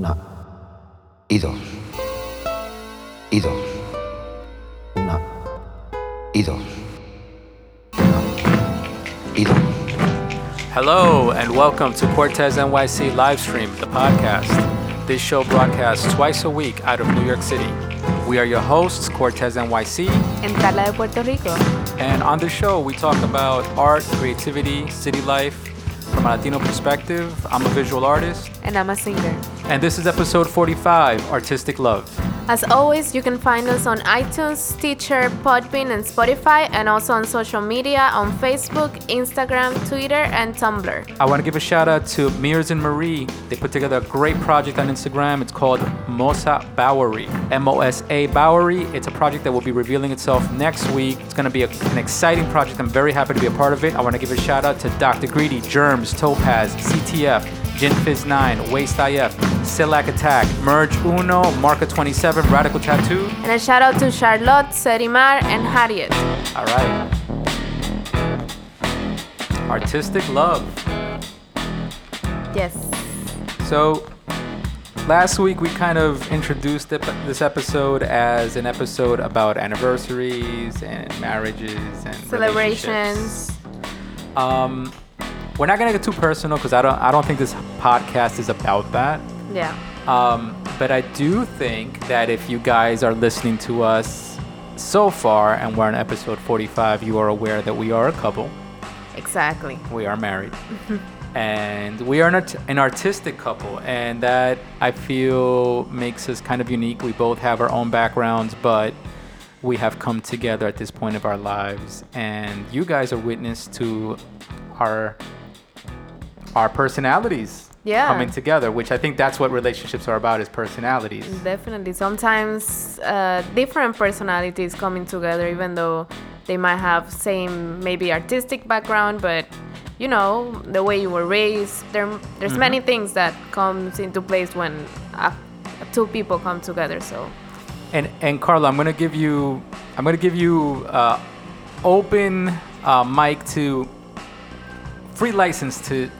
Una y dos. Y dos. Una y dos. Una y dos. Hello, and welcome to Cortez NYC Livestream, the podcast. This show broadcasts twice a week out of New York City. We are your hosts, Cortez NYC, en Tala de Puerto Rico. and on the show we talk about art, creativity, city life from a Latino perspective. I'm a visual artist, And I'm a singer. And this is episode 45 Artistic Love. As always, you can find us on iTunes, Stitcher, Podbean, and Spotify, and also on social media on Facebook, Instagram, Twitter, and Tumblr. I want to give a shout out to Mears and Marie. They put together a great project on Instagram. It's called Mosa Bowery. M O S A Bowery. It's a project that will be revealing itself next week. It's going to be a, an exciting project. I'm very happy to be a part of it. I want to give a shout out to Dr. Greedy, Germs, Topaz, CTF, Gin Fizz 9, Waste IF, Silac Attack, Merge Uno, Marca 27, Radical Tattoo. And a shout out to Charlotte, Serimar, and Harriet. All right. Artistic Love. Yes. So, last week we kind of introduced this episode as an episode about anniversaries and marriages and Celebrations. Um, we're not gonna get too personal because I don't. I don't think this podcast is about that. Yeah. Um, but I do think that if you guys are listening to us so far and we're on episode 45, you are aware that we are a couple. Exactly. We are married. and we are an, art- an artistic couple. And that I feel makes us kind of unique. We both have our own backgrounds, but we have come together at this point of our lives. And you guys are witness to our our personalities Yeah. coming together, which I think that's what relationships are about is personalities. Definitely. Sometimes uh, different personalities coming together, even though they might have same maybe artistic background, but you know the way you were raised. There, there's many things that comes into place when uh, two people come together. So And and Carla, I'm gonna give you I'm gonna give you uh, open uh, mic to free license to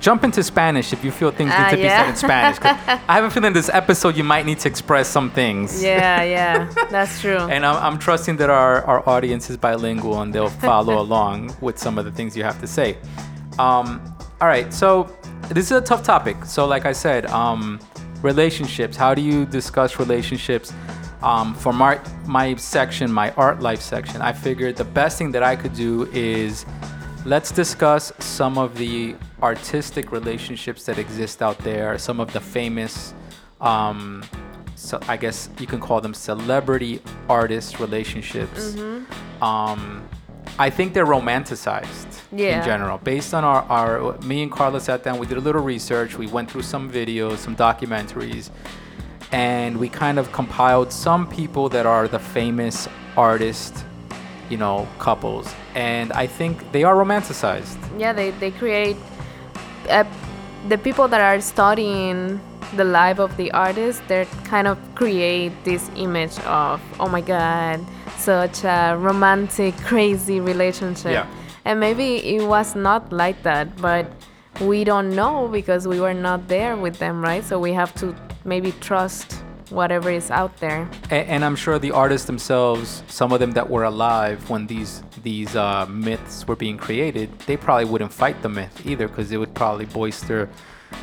jump into Spanish if you feel things need Ah, to be said in Spanish. I have a feeling this episode you might need to express some things. yeah, yeah, that's true. And I'm, I'm trusting that our, our audience is bilingual and they'll follow along with some of the things you have to say. Um, all right, so this is a tough topic. So, like I said, um, relationships. How do you discuss relationships? Um, for my, my section, my art life section, I figured the best thing that I could do is let's discuss some of the artistic relationships that exist out there, some of the famous um, so I guess you can call them celebrity artist relationships. Mm-hmm. Um, I think they're romanticized yeah. in general. Based on our, our, me and Carla sat down, we did a little research. We went through some videos, some documentaries, and we kind of compiled some people that are the famous artist, you know, couples. And I think they are romanticized. yeah, they they create uh, the people that are studying the life of the artist. They kind of create this image of oh my god, such a romantic, crazy relationship. Yeah. And maybe it was not like that, but we don't know because we were not there with them, right? So we have to maybe trust whatever is out there. And, and I'm sure the artists themselves, some of them that were alive when these these uh, myths were being created, they probably wouldn't fight the myth either because it would probably bolster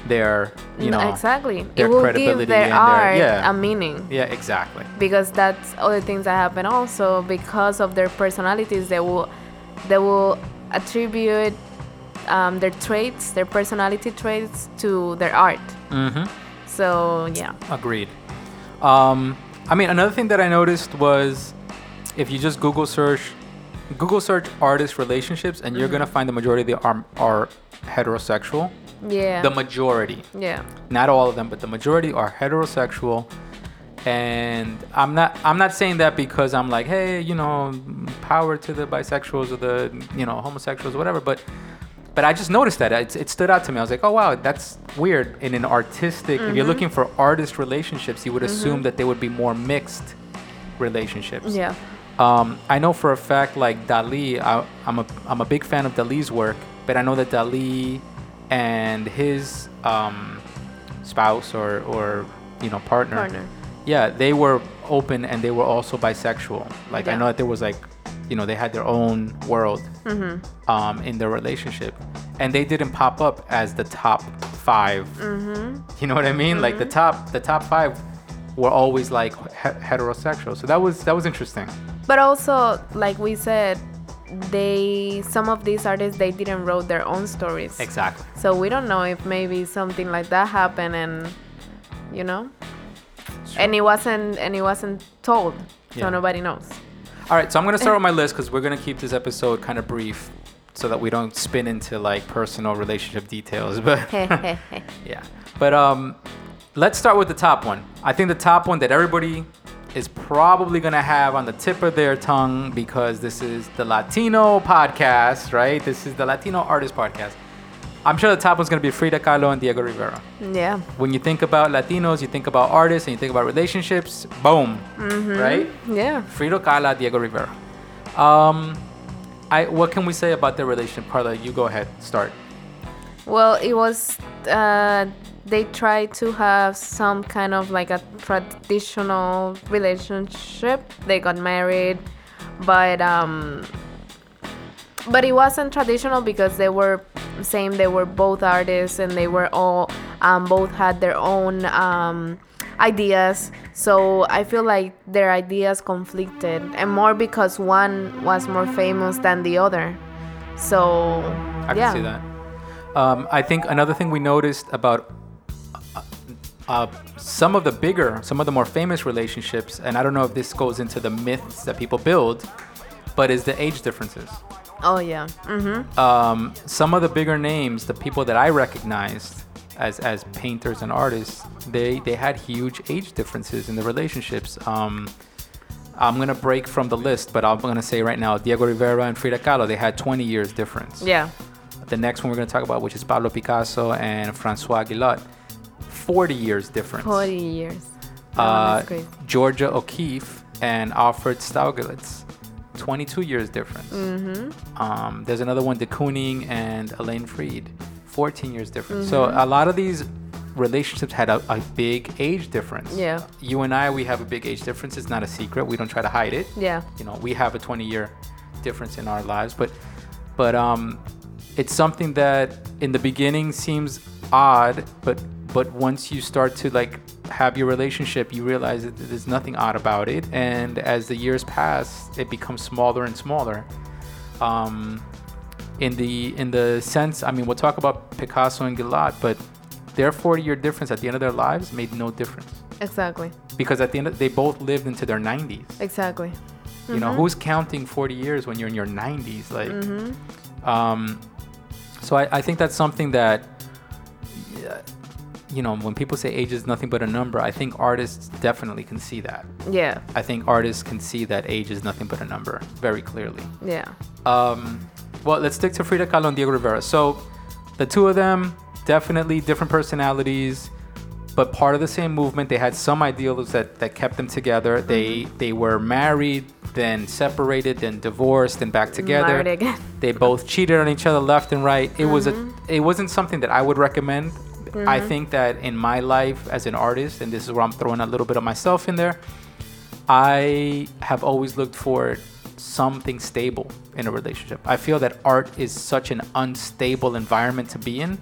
their, you know, exactly. their it will credibility give their and their- yeah. a meaning. yeah, exactly. because that's other things that happen also because of their personalities they will they will attribute um, their traits their personality traits to their art Mm-hmm. so yeah Agreed. Um, I mean, another thing that I noticed was if you just Google search, Google search artist relationships, and you're gonna mm-hmm. find the majority of them are, are heterosexual. yeah The majority. yeah not all of them, but the majority are heterosexual. And I'm not I'm not saying that because I'm like, hey, you know, power to the bisexuals or the you know homosexuals or whatever. But but I just noticed that it, it stood out to me. I was like, oh wow, that's weird. In an artistic, if you're mm-hmm. looking for artist relationships, you would mm-hmm. assume that they would be more mixed relationships. yeah Um, I know for a fact, like Dali, I, I'm a I'm a big fan of Dali's work, but I know that Dali and his um, spouse or or you know partner, Partner. yeah, they were open and they were also bisexual. Like I know that there was like, you know, they had their own world Mm-hmm. um, in their relationship, and they didn't pop up as the top 5 Mm-hmm. You know what I mean? Like the top the top five were always like he- heterosexual. So that was that was interesting. But also, like we said, they some of these artists they didn't wrote their own stories. Exactly. So we don't know if maybe something like that happened and you know, and it wasn't and it wasn't told, so Yeah. nobody knows. All right, so I'm gonna start with my list because we're gonna keep this episode kind of brief, so that we don't spin into like personal relationship details. But yeah, but um, let's start with the top one. I think the top one that everybody is probably gonna have on the tip of their tongue because this is the Latino podcast, right? This is the Latino artist podcast. I'm sure the top one's gonna be Frida Kahlo and Diego Rivera. yeah. When you think about Latinos, you think about artists and you think about relationships. Boom, right? Yeah. Frida Kahlo, Diego Rivera. Um, I what can we say about their relationship, Carla? You go ahead, start. Well, it was uh, they tried to have some kind of like a traditional relationship. They got married, but um, but it wasn't traditional because they were same. They were both artists and they were all um, both had their own um, ideas. So I feel like their ideas conflicted, and more because one was more famous than the other. So I yeah. can see that. Um, I think another thing we noticed about uh, some of the bigger, some of the more famous relationships, and I don't know if this goes into the myths that people build, but is the age differences. Oh yeah. Mm-hmm. um, some of the bigger names, the people that I recognized as as painters and artists, they they had huge age differences in the relationships. Um, I'm gonna break from the list, but I'm gonna say right now, Diego Rivera and Frida Kahlo, they had 20 years difference. Yeah. The next one we're gonna talk about, which is Pablo Picasso and Francois Gilot, 40 years difference. 40 years. Oh, Uh, that's great. Georgia O'Keeffe and Alfred Stieglitz, 22 years difference. Mm-hmm. Um, there's another one, de Kooning and Elaine Fried, 14 years difference. So a lot of these relationships had a, a big age difference. Yeah. You and I, we have a big age difference. It's not a secret. We don't try to hide it. Yeah. You know, we have a 20 year difference in our lives, but but um, it's something that in the beginning seems odd, but but once you start to like have your relationship, you realize that there's nothing odd about it, and as the years pass, it becomes smaller and smaller. Um, in the in the sense, I mean, we'll talk about Picasso and Gilad, but their 40 year difference at the end of their lives made no difference Exactly. because at the end of, they both lived into their 90s. Exactly. You know, who's counting 40 years when you're in your 90s? Like, Mm-hmm. um, so I, I think that's something that, you know, when people say age is nothing but a number, I think artists definitely can see that. Yeah. I think artists can see that age is nothing but a number very clearly. Yeah. Um, well, let's stick to Frida Kahlo and Diego Rivera. So, the two of them definitely different personalities, but part of the same movement. They had some ideals that, that kept them together. They they were married, then separated, then divorced, and back together. Married again. They both cheated on each other left and right. It was a it wasn't something that I would recommend. I think that in my life as an artist, and this is where I'm throwing a little bit of myself in there, I have always looked for something stable in a relationship. I feel that art is such an unstable environment to be in.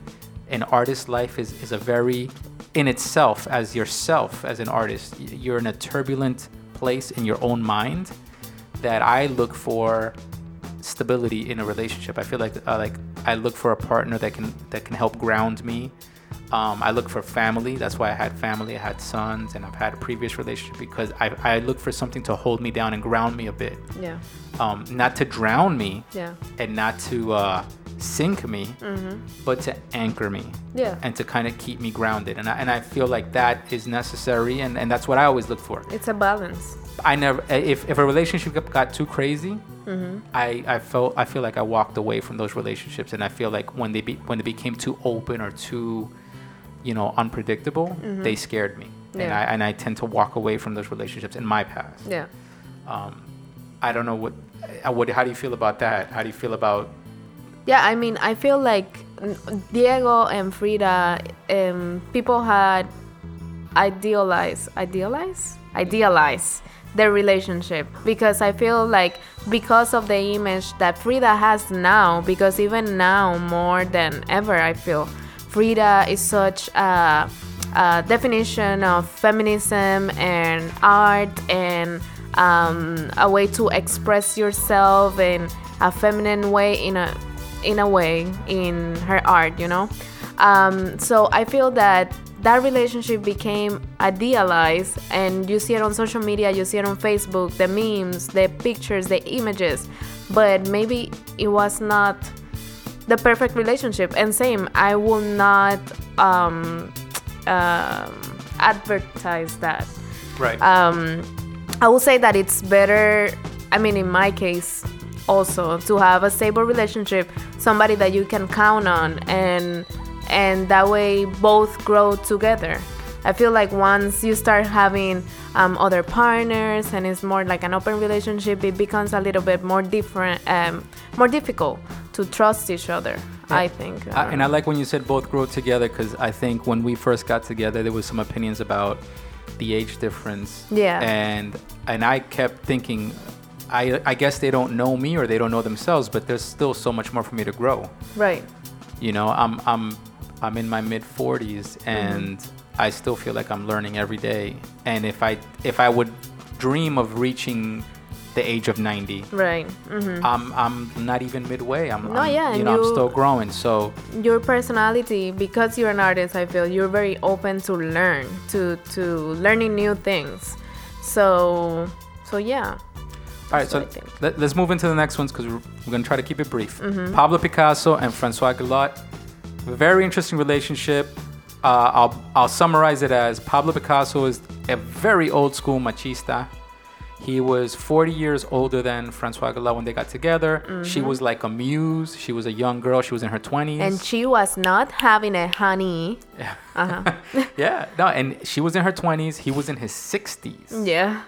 An artist's life is, is a very, in itself, as yourself, as an artist, you're in a turbulent place in your own mind that I look for stability in a relationship. I feel like uh, like I look for a partner that can that can help ground me. Um, I look for family. That's why I had family. I had sons, and I've had a previous relationship because I, I look for something to hold me down and ground me a bit, Yeah. um, not to drown me Yeah. and not to uh, sink me, but to anchor me Yeah. and to kind of keep me grounded. And I, and I feel like that is necessary, and, and that's what I always look for. It's a balance. I never if, if a relationship got- got too crazy, I, I felt I feel like I walked away from those relationships, and I feel like when they be, when they became too open or too, you know, unpredictable, they scared me, and I and I tend to walk away from those relationships in my past. Yeah. Um, I don't know what, uh, what how do you feel about that? How do you feel about Yeah, I mean, I feel like Diego and Frida, um, people had idealized, idealize, idealize their relationship because I feel like because of the image that Frida has now, because even now more than ever, I feel Frida is such a, a definition of feminism and art and um, a way to express yourself in a feminine way in a in a way in her art you know? Um, so i feel that that relationship became idealized and you see it on social media you see it on facebook the memes the pictures the images but maybe it was not the perfect relationship and same i will not um, um advertise that Right. um, I will say that it's better. I mean, in my case, also to have a stable relationship, somebody that you can count on, and and that way both grow together. I feel like once you start having um, other partners and it's more like an open relationship, it becomes a little bit more different, um, more difficult to trust each other. I think. I, and I like when you said both grow together because I think when we first got together, there was some opinions about the age difference. Yeah. And and I kept thinking, I I guess they don't know me or they don't know themselves, but there's still so much more for me to grow. right. You know, I'm I'm I'm in my mid 40s and I still feel like I'm learning every day. And if I if I would dream of reaching the age of 90, Right. hmm I'm I'm not even midway. I'm, No, I'm- yeah, you know, I'm still growing. So your personality because you're an artist i feel you're very open to learn to to learning new things so so yeah All right, so let, us move into the next ones because we're, we're going to try to keep it brief. Mm-hmm. Pablo Picasso and Francois Gilot, very interesting relationship. Uh, I'll, I'll summarize it as Pablo Picasso is a very old school machista. He was 40 years older than Francois Gilot when they got together. She was like a muse. She was a young girl. She was in her 20s. Mm-hmm. and she was not having a honey uh-huh yeah, no, and she was in her 20s. He was in his 60s. yeah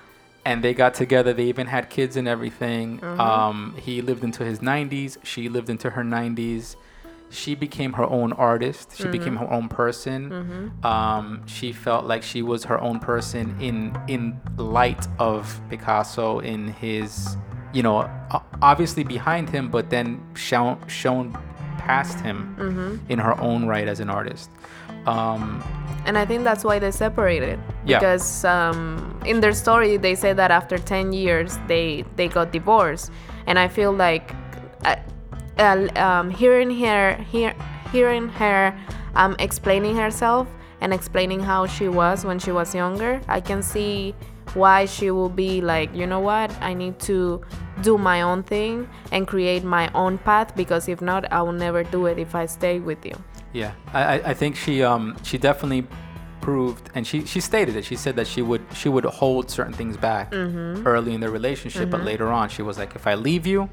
and they got together. They even had kids and everything. Mm-hmm. Um, he lived into his 90s. She lived into her 90s. She became her own artist. She became Mm-hmm. her own person. Um, she felt like she was her own person in in light of Picasso in his, you know, obviously behind him, but then shown shown past him Mm-hmm. in her own right as an artist. Um, and i think that's why they separated Yeah. because um, in their story they say that after 10 years they they got divorced and i feel like uh, uh, um, hearing her hear, hearing her um, explaining herself and explaining how she was when she was younger i can see why she will be like you know what i need to do my own thing and create my own path because if not i will never do it if i stay with you Yeah, I, I- think she um she definitely proved, and she she stated it. She said that she would she would hold certain things back Mm-hmm. early in the relationship, but later on she was like, if I leave you,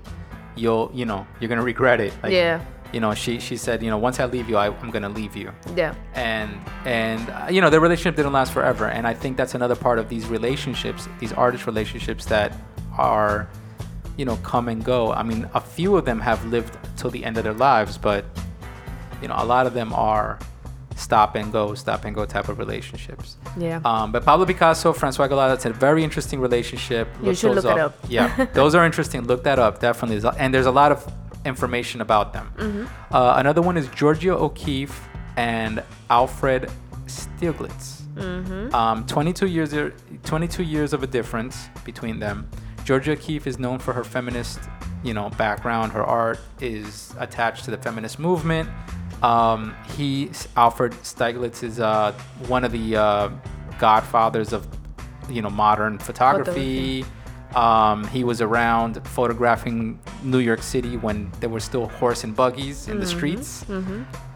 you'll you know you're gonna regret it. Like, Yeah. You know, she she said, you know, once I leave you, I, I'm gonna leave you. yeah And and uh, you know, the relationship didn't last forever, and I think that's another part of these relationships, these artist relationships that are, you know, come and go. I mean, a few of them have lived till the end of their lives, but you know, a lot of them are stop and go, stop and go type of relationships. yeah Um, but Pablo Picasso, Francois Gallard, that's a very interesting relationship. You should those look it up. yeah, those are interesting. Look that up, definitely. And there's a lot of information about them. Mm-hmm. Uh, another one is Georgia O'Keeffe and Alfred Stieglitz. Mm-hmm. Um, 22 years, 22 years of a difference between them. Georgia O'Keeffe is known for her feminist, you know, background. Her art is attached to the feminist movement. Um, he, Alfred Stieglitz, is uh, one of the uh, godfathers of, you know, modern photography. Um, he was around photographing New York City when there were still horse and buggies in the streets.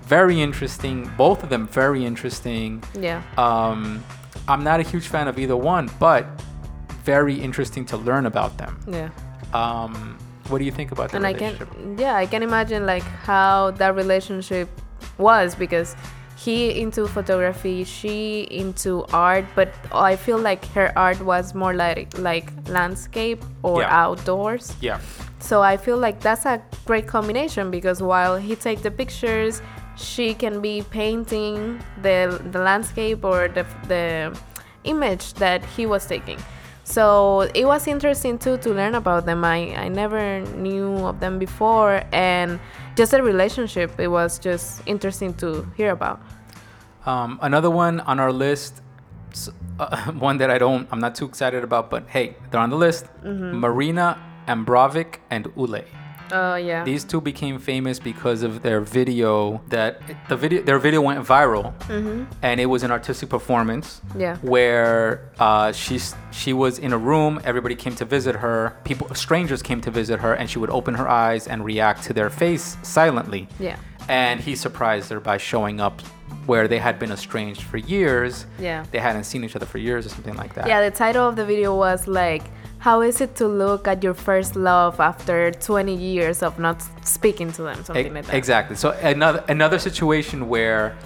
Very interesting. Both of them very interesting. yeah Um, I'm not a huge fan of either one, but very interesting to learn about them. yeah Um, what do you think about that? and I can relationship? yeah I can imagine like how that relationship was because he into photography she into art but I feel like her art was more like like landscape or Yeah. outdoors Yeah, So I feel like that's a great combination because while he take the pictures, she can be painting the the landscape or the the image that he was taking. So it was interesting too to learn about them. I, I never knew of them before and just the relationship it was just interesting to hear about. Um, another one on our list, uh, one that I don't, I'm not too excited about, but hey, they're on the list. Marina Abramovic and Ulay. Oh yeah. These two became famous because of their video. That the video, their video went viral, and it was an artistic performance. Yeah. Where uh, she's she was in a room. Everybody came to visit her. People, strangers came to visit her, and she would open her eyes and react to their face silently. Yeah. And he surprised her by showing up where they had been estranged for years. Yeah. They hadn't seen each other for years or something like that. Yeah, the title of the video was like, How is it to look at your first love after 20 years of not speaking to them? Something E- like that. Exactly. So another another situation where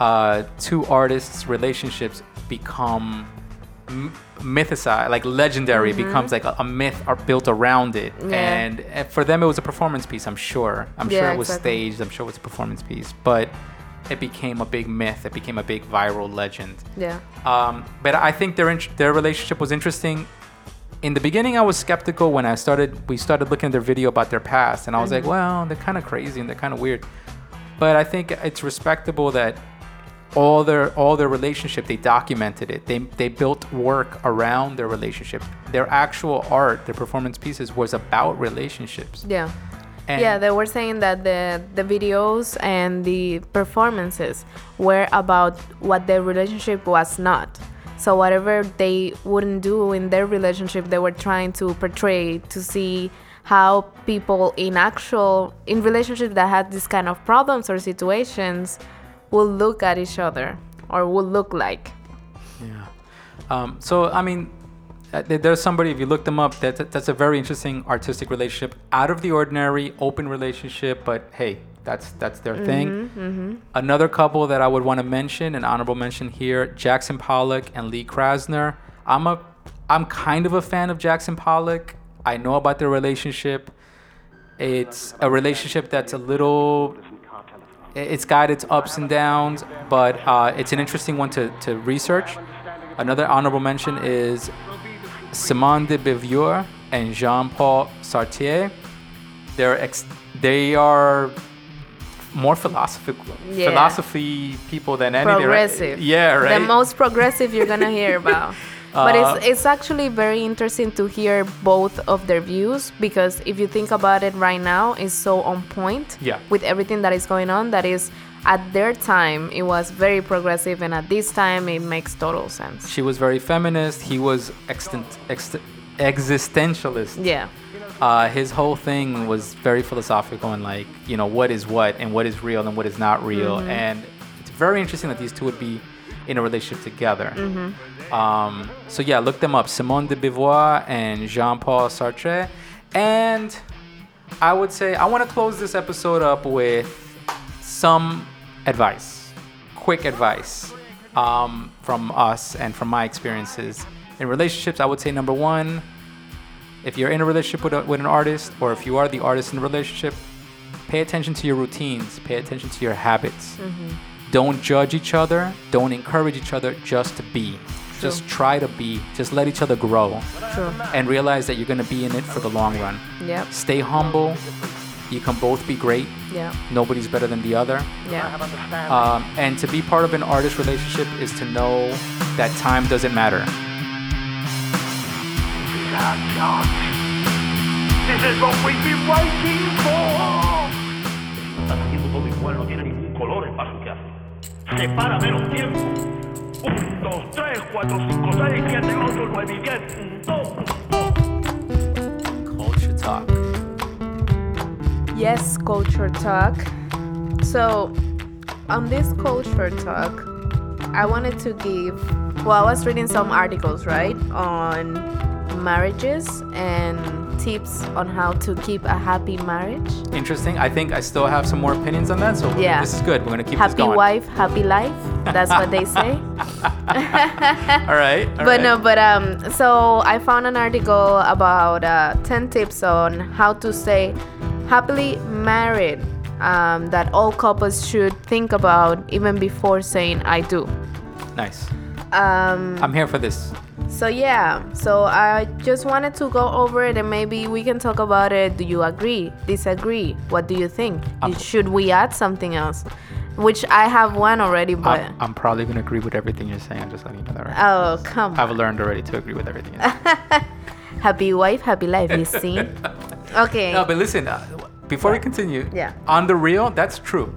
uh, two artists' relationships become m- mythicized, like legendary, becomes like a, a myth are built around it. Mm-hmm. Yeah. And uh, for them, it was a performance piece. I'm sure. I'm sure Yeah, it was exactly. staged. I'm sure it was a performance piece, but it became a big myth. It became a big viral legend. Yeah. Um, but I think their int- their relationship was interesting. In the beginning, I was skeptical when I started. We started looking at their video about their past, and I was like, mm-hmm. "Well, they're kind of crazy and they're kind of weird." But I think it's respectable that all their all their relationship they documented it. They they built work around their relationship. Their actual art, their performance pieces, was about relationships. Yeah. And yeah, they were saying that the the videos and the performances were about what their relationship was not. So whatever they wouldn't do in their relationship, they were trying to portray to see how people in actual in relationships that had this kind of problems or situations will look at each other or will look like. Yeah. Um, so I mean, uh, there's somebody. If you look them up, that that's a very interesting artistic relationship, out of the ordinary, open relationship. But hey, that's that's their thing. Another couple that I would want to mention, an honorable mention here, Jackson Pollock and Lee Krasner. I'm a I'm kind of a fan of Jackson Pollock. I know about their relationship. It's a relationship that's a little it's got its ups and downs, but uh, it's an interesting one to, to research. Another honorable mention is Simone de Beauvoir and Jean-Paul Sartre. They're ex- they are more philosophical Yeah. philosophy people than any. progressive. Yeah, right. The most progressive you're gonna hear about. but Uh, it's it's actually very interesting to hear both of their views because if you think about it right now, it's so on point Yeah. with everything that is going on. That is, at their time, it was very progressive, and at this time, it makes total sense. she was very feminist. He was extent, ext- existentialist. Yeah, uh, his whole thing was very philosophical and like you know what is what and what is real and what is not real. And it's very interesting that these two would be in a relationship together. Um, so yeah look them up. Simone de beauvoir and jean-paul sartre. And i would say i want to close this episode up with some advice quick advice um, from us and from my experiences in relationships. I would say number one if you're in a relationship with, a, with an artist or if you are the artist in a relationship pay attention to your routines pay attention to your habits. Don't judge each other don't encourage each other just to be. Just try to be just let each other grow. True. and realize that you're going to be in it for the long run. Yep. stay humble. You can both be great. Yeah. nobody's better than the other. Yeah. um, and to be part of an artist relationship is to know that time doesn't matter This is what we've been waiting for. Estás haciendo todo igual, no tiene ningún color el paso que hace. Separa menos tiempo. Un, dos, tres, cuatro, cinco, seis, siete, ocho, nueve y diez. Un, culture talk Yes, culture talk. So, on this culture talk, I wanted to give. Well, I was reading some articles, right, on marriages and tips on how to keep a happy marriage. Interesting. I think I still have some more opinions on that. So Yeah. this is good. We're gonna keep this Happy wife, happy life. That's what they say. All right. all but right. no, but um, so I found an article about uh, 10 tips on how to stay happily married um, that all couples should think about even before saying I do. Nice. Um, I'm here for this. so yeah, so I just wanted to go over it and maybe we can talk about it. Do you agree? Disagree? What do you think? I'm- Should we add something else? Which I have one already, but I'm, I'm probably gonna agree with everything you're saying. I'm just letting you know that right. oh come I've learned already to agree with everything. you're saying. happy wife, happy life. You see? Okay. no, but listen. Uh, before we continue, Yeah. on the real, that's true.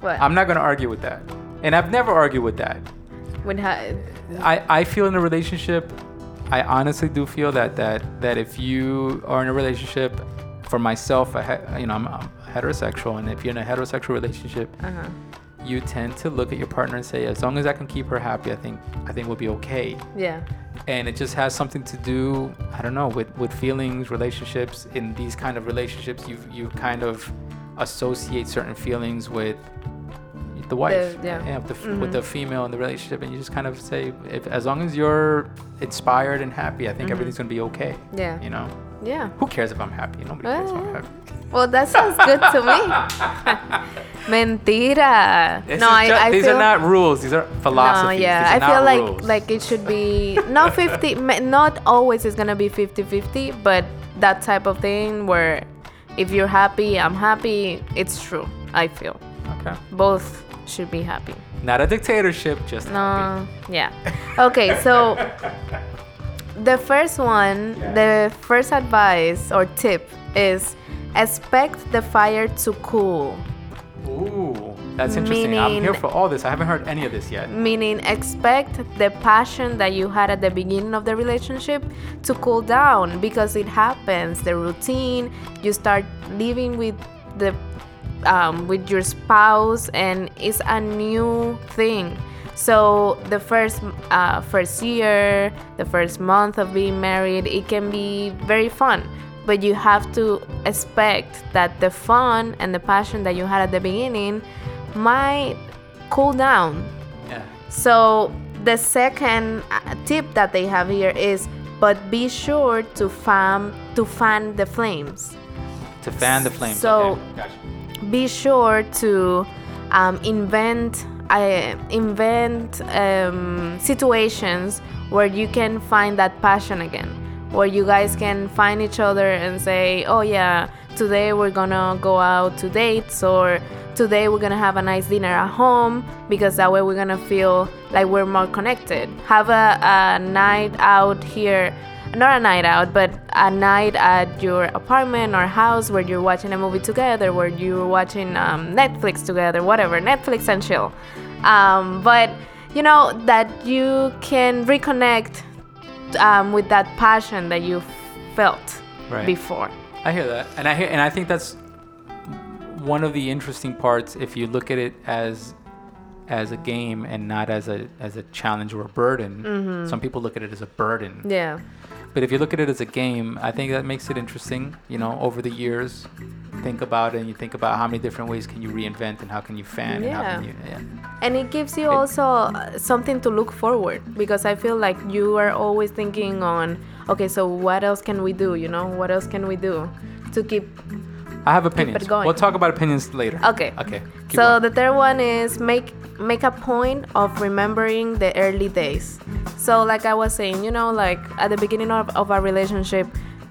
what? I'm not gonna argue with that, and I've never argued with that. When ha- I, I feel in a relationship, I honestly do feel that that that if you are in a relationship, for myself, I ha- you know I'm, I'm heterosexual, and if you're in a heterosexual relationship, uh-huh. you tend to look at your partner and say, as long as I can keep her happy, I think I think we'll be okay. Yeah. And it just has something to do, I don't know, with with feelings, relationships. In these kind of relationships, you you kind of associate certain feelings with the wife, yeah. Mm-hmm. with the, f with the female in the relationship, and you just kind of say, if as long as you're inspired and happy, I think everything's gonna be okay. Mm-hmm. Yeah. You know, Yeah. who cares if I'm happy? Nobody cares if I'm Uh, happy. Well, that sounds good to me. Mentira. This no, I, ju- I these feel are not rules. These are philosophies. No, yeah, I feel like rules. like it should be not 50 not always it's going to be 50-50, but that type of thing where if you're happy, I'm happy, it's true. I feel. okay. Both should be happy. Not a dictatorship, just happy. No, yeah. Okay, so the first one, the first advice or tip is expect the fire to cool. Ooh, that's interesting. I'm here for all this. I haven't heard any of this yet. Meaning, expect the passion that you had at the beginning of the relationship to cool down because it happens. The routine, you start living with the um, with your spouse, and it's a new thing. So the first uh, first year, the first month of being married, it can be very fun. But you have to expect that the fun and the passion that you had at the beginning might cool down. Yeah. So the second uh, tip that they have here is but be sure to fan to fan the flames. To fan the flames. So- okay. Gotcha. Be sure to um, invent uh, invent um, situations where you can find that passion again, where you guys can find each other and say, "Oh yeah, today we're gonna go out to dates," or "Today we're gonna have a nice dinner at home," because that way we're gonna feel like we're more connected. Have a, a night out here not a night out, but a night at your apartment or house where you're watching a movie together, where you're watching um, Netflix together, whatever, Netflix and chill. Um, but you know that you can reconnect um, with that passion that you felt Right. before. I hear that, and I hear, and I think that's one of the interesting parts if you look at it as as a game and not as a as a challenge or a burden. Some people look at it as a burden. Yeah, But if you look at it as a game, I think that makes it interesting. You know, over the years, think about it and you think about how many different ways can you reinvent and how can you fan and how Yeah. can you. Yeah. and it gives you also uh, something to look forward because I feel like you are always thinking on, okay, so what else can we do? You know, what else can we do to keep I have opinions. going. We'll talk about opinions later. Okay. Okay. So the third one is make make a point of remembering the early days. So like I was saying, you know, like at the beginning of, of a relationship,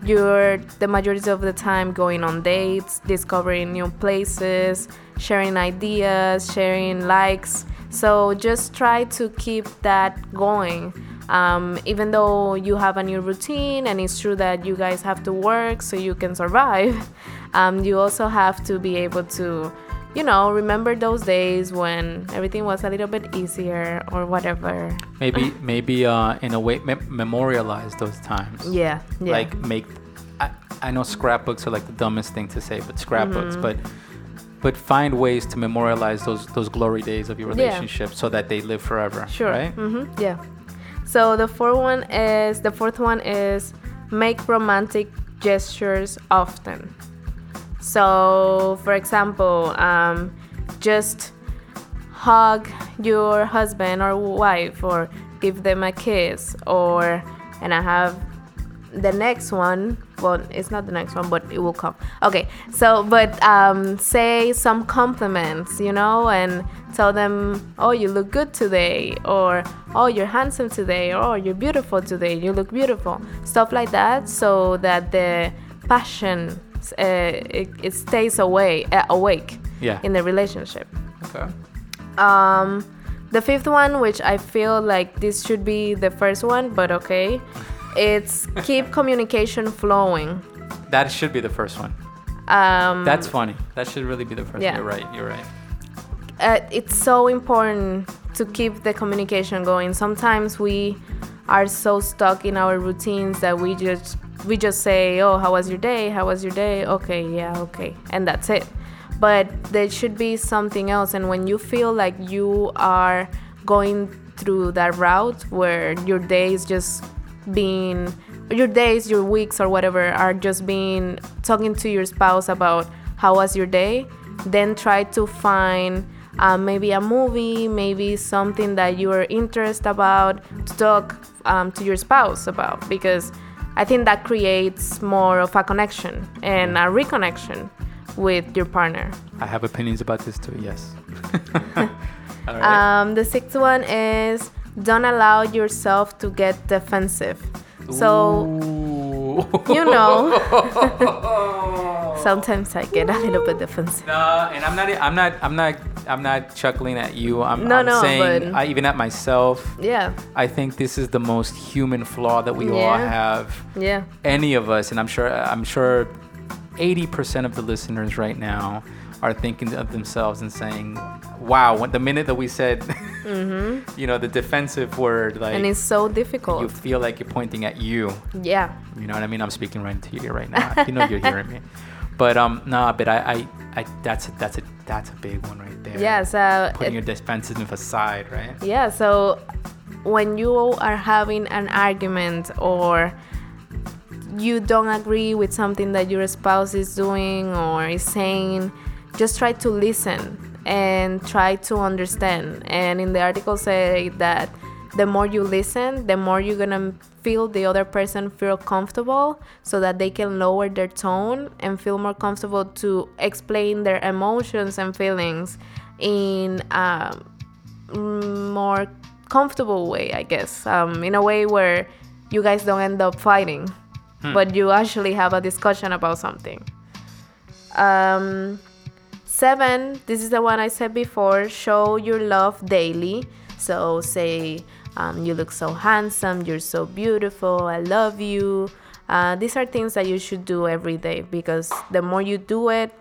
you're the majority of the time going on dates, discovering new places, sharing ideas, sharing likes. So just try to keep that going. Um, even though you have a new routine and it's true that you guys have to work so you can survive, um, you also have to be able to you know, remember those days when everything was a little bit easier or whatever. maybe maybe uh, in a way mem- memorialize those times. Yeah, yeah. Like make. I, I know scrapbooks are like the dumbest thing to say, but scrapbooks, Mm-hmm. but but find ways to memorialize those those glory days of your Yeah. relationship so that they live forever. sure. Right. hmm Yeah. So the fourth one is the fourth one is make romantic gestures often. So, for example, um, just hug your husband or wife or give them a kiss or and I have the next one well it's not the next one but it will come. Okay so but um, say some compliments you know and tell them oh you look good today or oh you're handsome today or oh you're beautiful today you look beautiful stuff like that so that the passion it, it stays away uh, awake Yeah. in the relationship Okay. um, the fifth one, which I feel like this should be the first one, but okay, it's keep communication flowing. That should be the first one. Um, That's funny. That should really be the first. Yeah. You're right. You're right. uh, it's so important to keep the communication going. Sometimes we are so stuck in our routines that we just we just say, "Oh, how was your day? How was your day?" Okay, yeah, okay, and that's it. But there should be something else. And when you feel like you are going through that route where your day is just being your days, your weeks, or whatever are just being talking to your spouse about how was your day, then try to find uh, maybe a movie, maybe something that you are interested about to talk um, to your spouse about because I think that creates more of a connection and a reconnection with your partner. I have opinions about this too. Yes. All right. Um, the sixth one is don't allow yourself to get defensive. So Ooh. You know, sometimes I get a little bit defensive. No, and I'm not. I'm not. I'm not. I'm not chuckling at you. I'm, No, I'm no, saying, but- I, even at myself, Yeah, I think this is the most human flaw that we all have. yeah, Any of us, and I'm sure. I'm sure, 80% of the listeners right now are thinking of themselves and saying, "Wow!" When the minute that we said, you know, the defensive word, like Mm-hmm. and it's so difficult. you feel like you're pointing at you. Yeah, You know what I mean? I'm speaking right into you right now. you know you're hearing me. But um, nah. But I, I, I that's a, that's a that's a big one right there. yeah. So Putting it- your defensive aside, right? Yeah, so when you are having an argument or you don't agree with something that your spouse is doing or is saying, just try to listen and try to understand. And in the article say that the more you listen, the more you're gonna feel the other person feel comfortable so that they can lower their tone and feel more comfortable to explain their emotions and feelings in a more comfortable way, I guess. Um, in a way where you guys don't end up fighting, but you actually have a discussion about something. Um, seven, this is the one I said before show your love daily. So say, um, you look so handsome, you're so beautiful, I love you. Uh, these are things that you should do every day because the more you do it,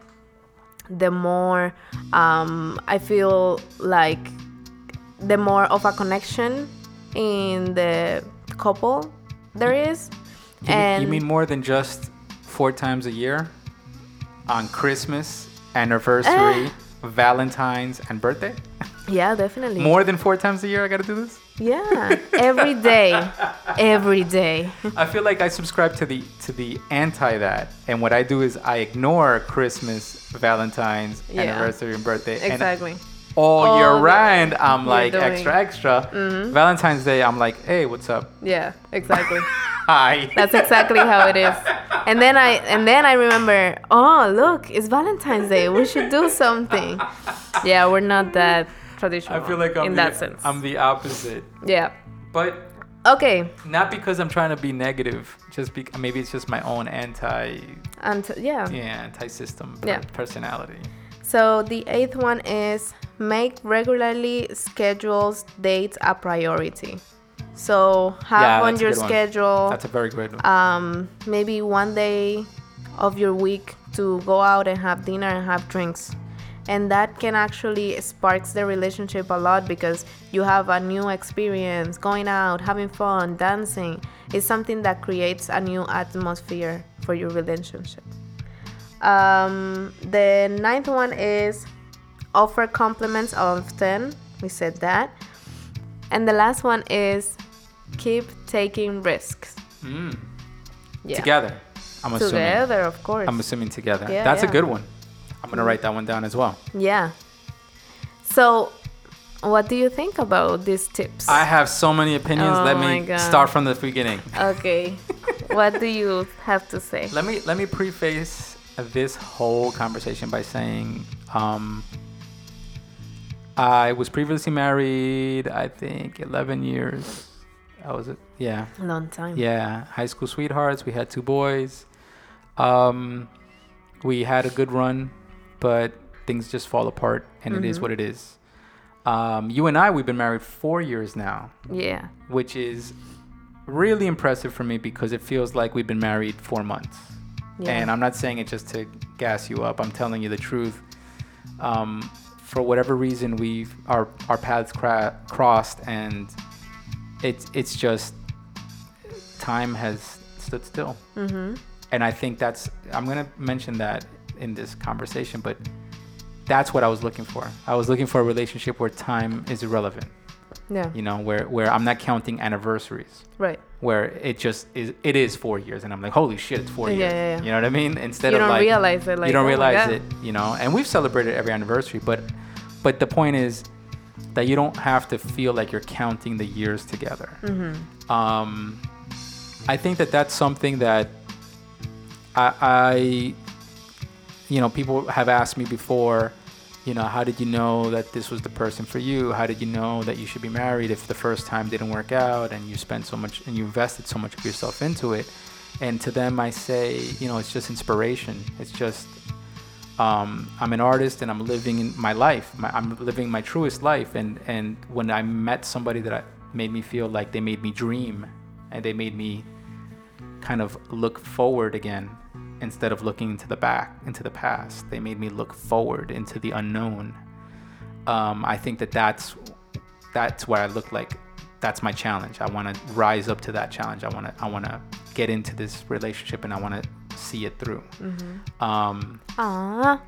the more um, I feel like the more of a connection in the couple there is. You, mean, and you mean more than just four times a year? On Christmas, anniversary, ah. Valentine's, and birthday? yeah, definitely. More than four times a year I gotta do this? Yeah, every day, every day. I feel like I subscribe to the to the anti that, and what I do is I ignore Christmas, Valentine's, Yeah. anniversary, and birthday, and Exactly. All All year the- round I'm you're like doing- Mm-hmm. extra extra. Valentine's Day I'm like, hey, what's up? Yeah, exactly. Hi. That's exactly how it is. And then I and then I remember, oh look, it's Valentine's Day. We should do something. Yeah, we're not that traditional. I feel like I'm in the, that sense. I'm the opposite, yeah. but Okay. not because I'm trying to be negative. Just be, maybe it's just my own anti And yeah. yeah anti system Yeah. personality. So the eighth one is make regularly schedules dates a priority. So have Yeah, on your good one. schedule That's a very good one. um, maybe one day of your week to go out and have dinner and have drinks. And that can actually sparks the relationship a lot because you have a new experience, going out, having fun, dancing. It's something that creates a new atmosphere for your relationship. Um, the ninth one is offer compliments often. We said that. And the last one is keep taking risks. Mm. Yeah. Together. I'm assuming. Together, of course. I'm assuming together. Yeah, That's a good one. I'm gonna write that one down as well. yeah. So, what do you think about these tips? I have so many opinions. Oh Let me start from the beginning. okay. what do you have to say? Let me let me preface this whole conversation by saying um, I was previously married. I think 11 years. I was yeah Long time. yeah high school sweethearts. We had two boys. Um, we had a good run, but things just fall apart, and it is Mm-hmm. what it is. Um, you and I, we've been married four years now, Yeah. which is really impressive for me because it feels like we've been married four months. Yeah. And I'm not saying it just to gas you up. I'm telling you the truth. Um, for whatever reason, we've our our paths cra- crossed, and it's it's just time has stood still. Mm-hmm. And I think that's I'm gonna mention that in this conversation, but that's what I was looking for. I was looking for a relationship where time is irrelevant. Yeah. You know, where where I'm not counting anniversaries Right. where it just is it is four years and i'm like holy shit it's four Yeah, years yeah, yeah. you know what i mean instead You of don't like realize it, like, you don't oh realize it you know and we've celebrated every anniversary but but the point is that you don't have to feel like you're counting the years together Mm-hmm. um i think that that's something that i i you know people have asked me before you know how did you know that this was the person for you? How did you know that you should be married if the first time didn't work out and you spent so much and you invested so much of yourself into it? And to them i say you know it's just inspiration. It's just um, i'm an artist and i'm living in my life. My, i'm living my truest life. And and when i met somebody that I, made me feel like they made me dream and they made me kind of look forward again instead of looking into the back into the past they made me look forward into the unknown um, i think that that's that's what i look like that's my challenge i want to rise up to that challenge i want to i want to get into this relationship and i want to see it through um, Aww.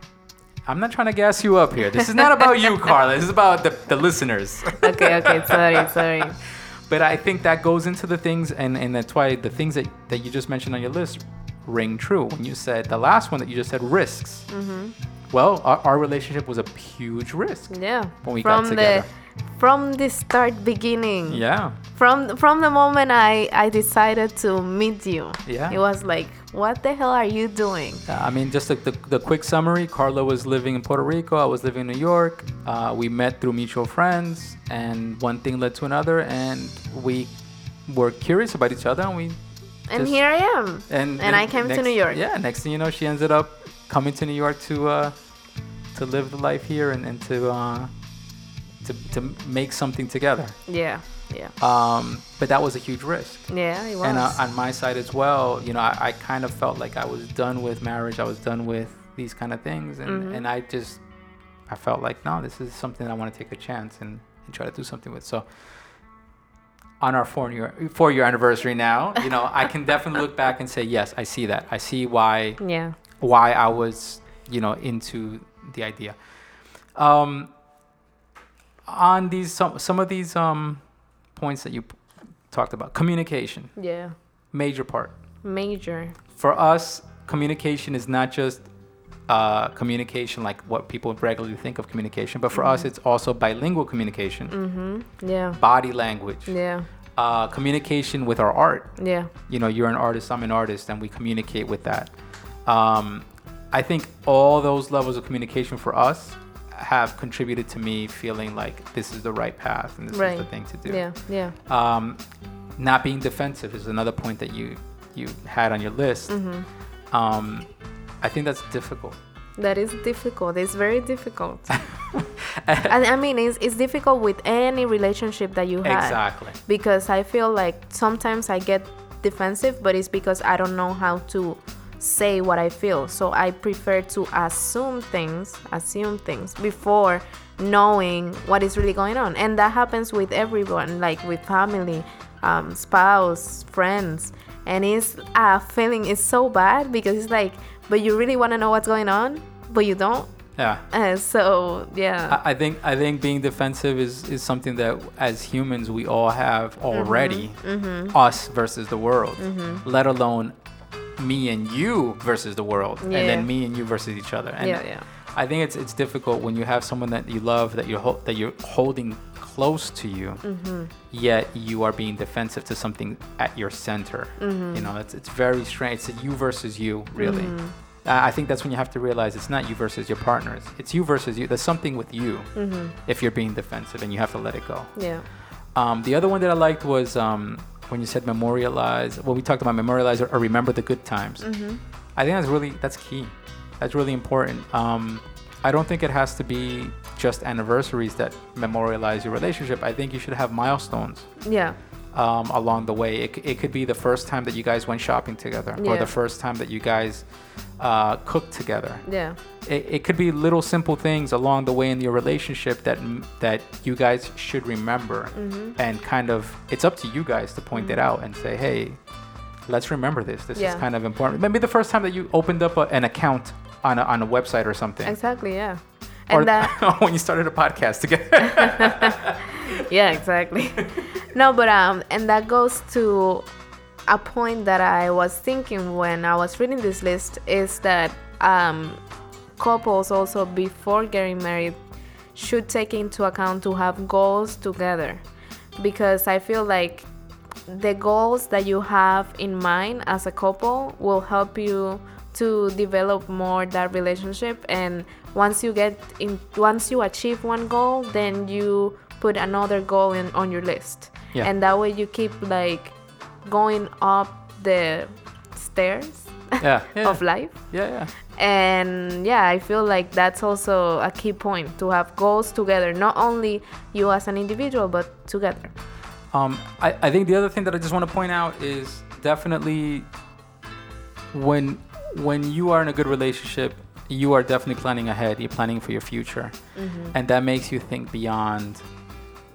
i'm not trying to gas you up here this is not about you carla this is about the, the listeners Okay. Okay. Sorry. Sorry. but I think that goes into the things, and, and that's why the things that, that you just mentioned on your list ring true. When you said the last one that you just said risks. Mm-hmm. Well, our, our relationship was a huge risk. Yeah. When we got from together. the from the start beginning. Yeah. From from the moment I I decided to meet you. Yeah. It was like, what the hell are you doing? I mean, just the, the, the quick summary Carla was living in Puerto Rico, I was living in New York. Uh, we met through mutual friends, and one thing led to another, and we were curious about each other, and we And here I am. and And I came to New York. Yeah, next thing you know, she ended up coming to New York to uh, to live the life here and, and to uh, to to make something together. Yeah. Yeah. Um, but that was a huge risk. Yeah. It was. And uh, on my side as well, you know, I, I kind of felt like I was done with marriage. I was done with these kind of things, and, Mm-hmm. and I just I felt like no, this is something I want to take a chance and, and try to do something with. So on our four year four year anniversary now, you know, I can definitely look back and say yes, I see that. I see why yeah. why I was you know into the idea. Um, on these some some of these um points that you p- talked about, communication Yeah. major part. Major. For us, communication is not just uh, communication like what people regularly think of communication, but for us, it's also bilingual communication, Mm-hmm. Yeah. body language, Yeah. uh, communication with our art. Yeah. You know, you're an artist, I'm an artist, and we communicate with that. Um, I think all those levels of communication for us have contributed to me feeling like this is the right path and this Right. is the thing to do. Yeah. Yeah. Um, not being defensive is another point that you you had on your list. Mm-hmm. Um, I think that's difficult. That is difficult. It's very difficult. and I mean, it's, it's difficult with any relationship that you have. Exactly. Because I feel like sometimes I get defensive, but it's because I don't know how to say what I feel. So I prefer to assume things, assume things before knowing what is really going on. And that happens with everyone, like with family, um, spouse, friends. And it's a feeling, it's so bad because it's like, but you really want to know what's going on, but you don't. Yeah. Uh, so yeah, I I think I think being defensive is, is something that as humans we all have already. Mm-hmm. Us versus the world, let alone me and you versus the world, and then me and you versus each other. And Yeah, yeah. I think it's it's difficult when you have someone that you love that you're hol- that you're holding close to you, Mm-hmm. yet you are being defensive to something at your center. Mm-hmm. You know, it's it's very strange. It's a you versus you, really. I I think that's when you have to realize it's not you versus your partners. It's you versus you. There's something with you Mm-hmm. if you're being defensive, and you have to let it go. Yeah. Um, the other one that I liked was um, when you said memorialize. Well, we talked about memorialize or, or remember the good times. Mm-hmm. I think that's really that's key. That's really important. Um, I don't think it has to be just anniversaries that memorialize your relationship. I think you should have milestones Yeah. um, along the way. It, it could be the first time that you guys went shopping together, or the first time that you guys uh, cooked together. Yeah. It, it could be little simple things along the way in your relationship that that you guys should remember, Mm-hmm. and kind of it's up to you guys to point it out and say, hey, let's remember this. This is kind of important. Maybe the first time that you opened up a, an account on a, on a website or something, Exactly. Yeah. Or And that. when you started a podcast together. yeah exactly no but um and that goes to a point that i was thinking when i was reading this list is that um couples also before getting married should take into account to have goals together because i feel like the goals that you have in mind as a couple will help you to develop more that relationship and once you get in once you achieve one goal then you put another goal in on your list. Yeah. and that way you keep like going up the stairs yeah, yeah, of life. Yeah, yeah. and yeah i feel like that's also a key point to have goals together not only you as an individual but together. Um, I, I think the other thing that I just want to point out is definitely when when you are in a good relationship, you are definitely planning ahead. You're planning for your future, mm-hmm. and that makes you think beyond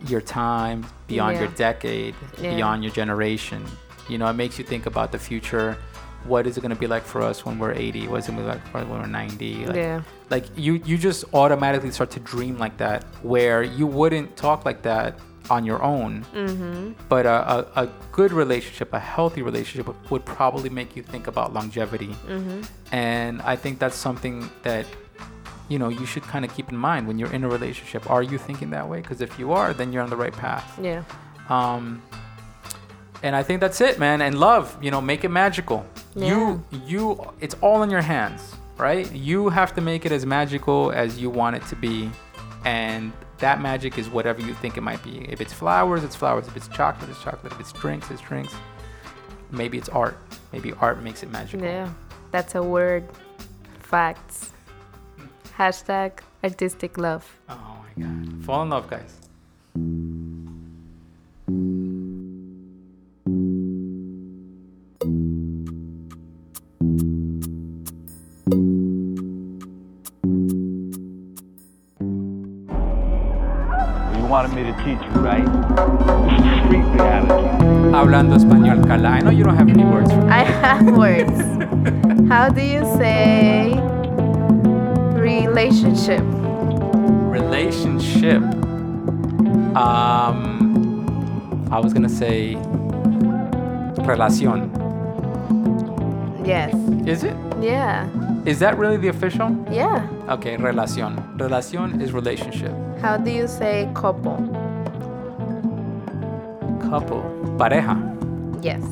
your time, beyond your decade, Yeah. beyond your generation. You know, it makes you think about the future. What is it going to be like for us when we're 80? What is it going to be like for when we're 90? Like, Yeah. like you you just automatically start to dream like that where you wouldn't talk like that on your own. Mm-hmm. but a, a, a good relationship a healthy relationship would, would probably make you think about longevity. Mm-hmm. and i think that's something that you know you should kind of keep in mind when you're in a relationship. Are you thinking that way? Because if you are then you're on the right path. Yeah. Um and i think that's it man. And love you know make it magical. You you it's all in your hands right? You have to make it as magical as you want it to be. And that magic is whatever you think it might be. If it's flowers it's flowers. If it's chocolate it's chocolate. If it's drinks it's drinks. Maybe it's art. Maybe art makes it magical. Yeah, that's a word. Facts. Hashtag artistic love. oh my god. Fall in love guys You wanted me to teach you, right? Street reality. hablando español Carla I know you don't have any words for I have words. How do you say relationship? relationship um i was gonna say relacion Yes. is it Yeah. is that really the official Yeah. okay relacion relacion is relationship How do you say couple? couple pareja Yes.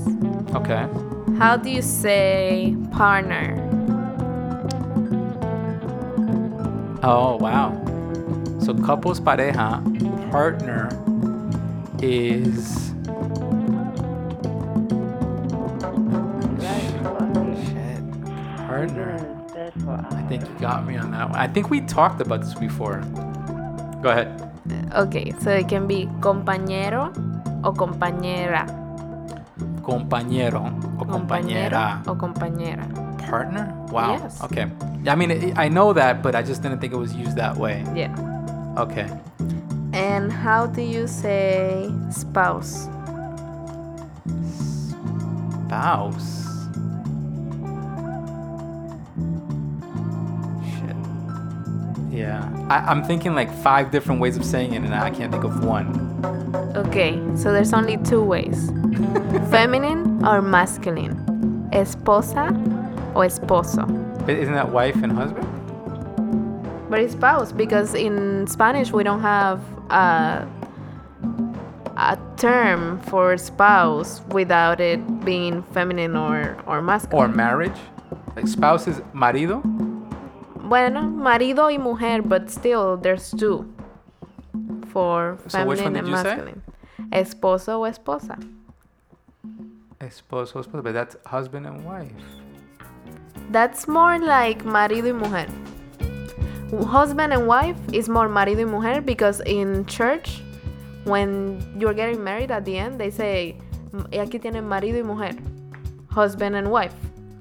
okay How do you say partner? oh wow so couples pareja partner is shit partner I think you got me on that one. I think we talked about this before. Go ahead. Okay, so it can be compañero o compañera. Compañero o compañera. o compañera. Partner? Wow. Yes. Okay. I mean, I know that, but I just didn't think it was used that way. Yeah. Okay. And how do you say spouse? Spouse. Yeah. I, I'm thinking like five different ways of saying it, and I can't think of one. Okay, so there's only two ways feminine or masculine. esposa o esposo. Isn't that wife and husband? But it's spouse because in Spanish we don't have a, a term for spouse without it being feminine or, or masculine. Or marriage? Like spouse is marido? Bueno, marido y mujer, but still there's two for So feminine and masculine. Esposo o esposa. Esposo, esposa, but that's husband and wife. That's more like marido y mujer. Husband and wife is more marido y mujer because in church, when you're getting married at the end, they say, "Y aquí tienen marido y mujer, husband and wife.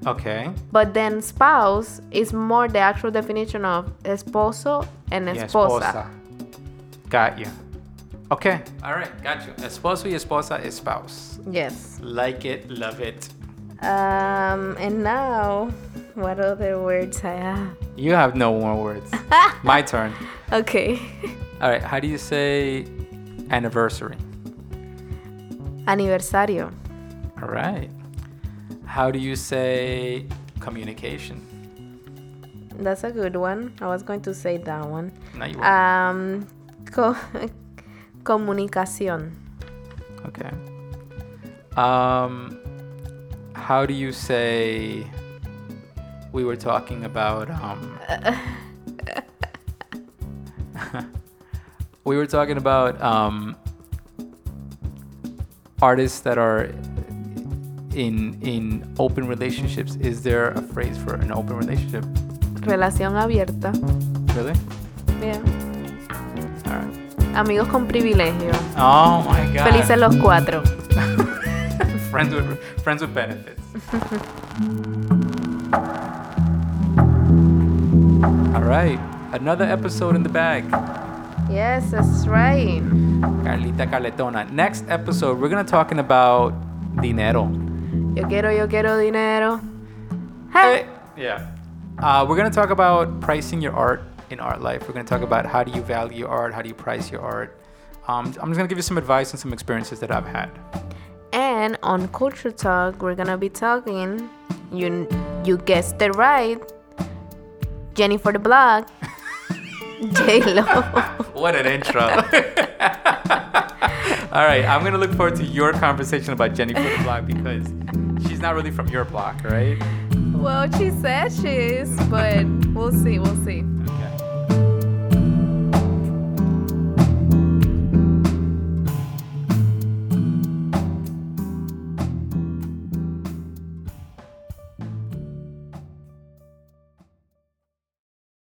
Okay. But then spouse is more the actual definition of esposo and Y esposa. Got you. Okay. All right. Got you. Esposo y esposa is spouse. Yes. Like it, love it. Um, and now, what other words I have? You have no more words. My turn. Okay. All right. How do you say anniversary? Aniversario. All right. How do you say communication? That's a good one. I was going to say that one. Now you Um, co- comunicación. Okay. Um, how do you say? We were talking about. Um, we were talking about um, artists that are in in open relationships. Is there a phrase for an open relationship? Relación abierta. Really? Yeah. All right. Amigos con privilegio. Oh my God. Felices los cuatro. friends with friends with benefits. All right, another episode in the bag. Yes, that's right. Carlita Carletona. Next episode, we're gonna talking about dinero. Yo quiero, yo quiero dinero. Hey. Yeah. Uh, we're gonna talk about pricing your art in art life. We're gonna talk about how do you value art, how do you price your art. Um, I'm just gonna give you some advice and some experiences that I've had. And on Culture Talk, we're gonna be talking. You you guessed it right. Jenny from the Block. J Lo. What an intro. All right, I'm gonna look forward to your conversation about Jenny from the Block because she's not really from your block, right? well, she says she is, but we'll see. We'll see. Okay.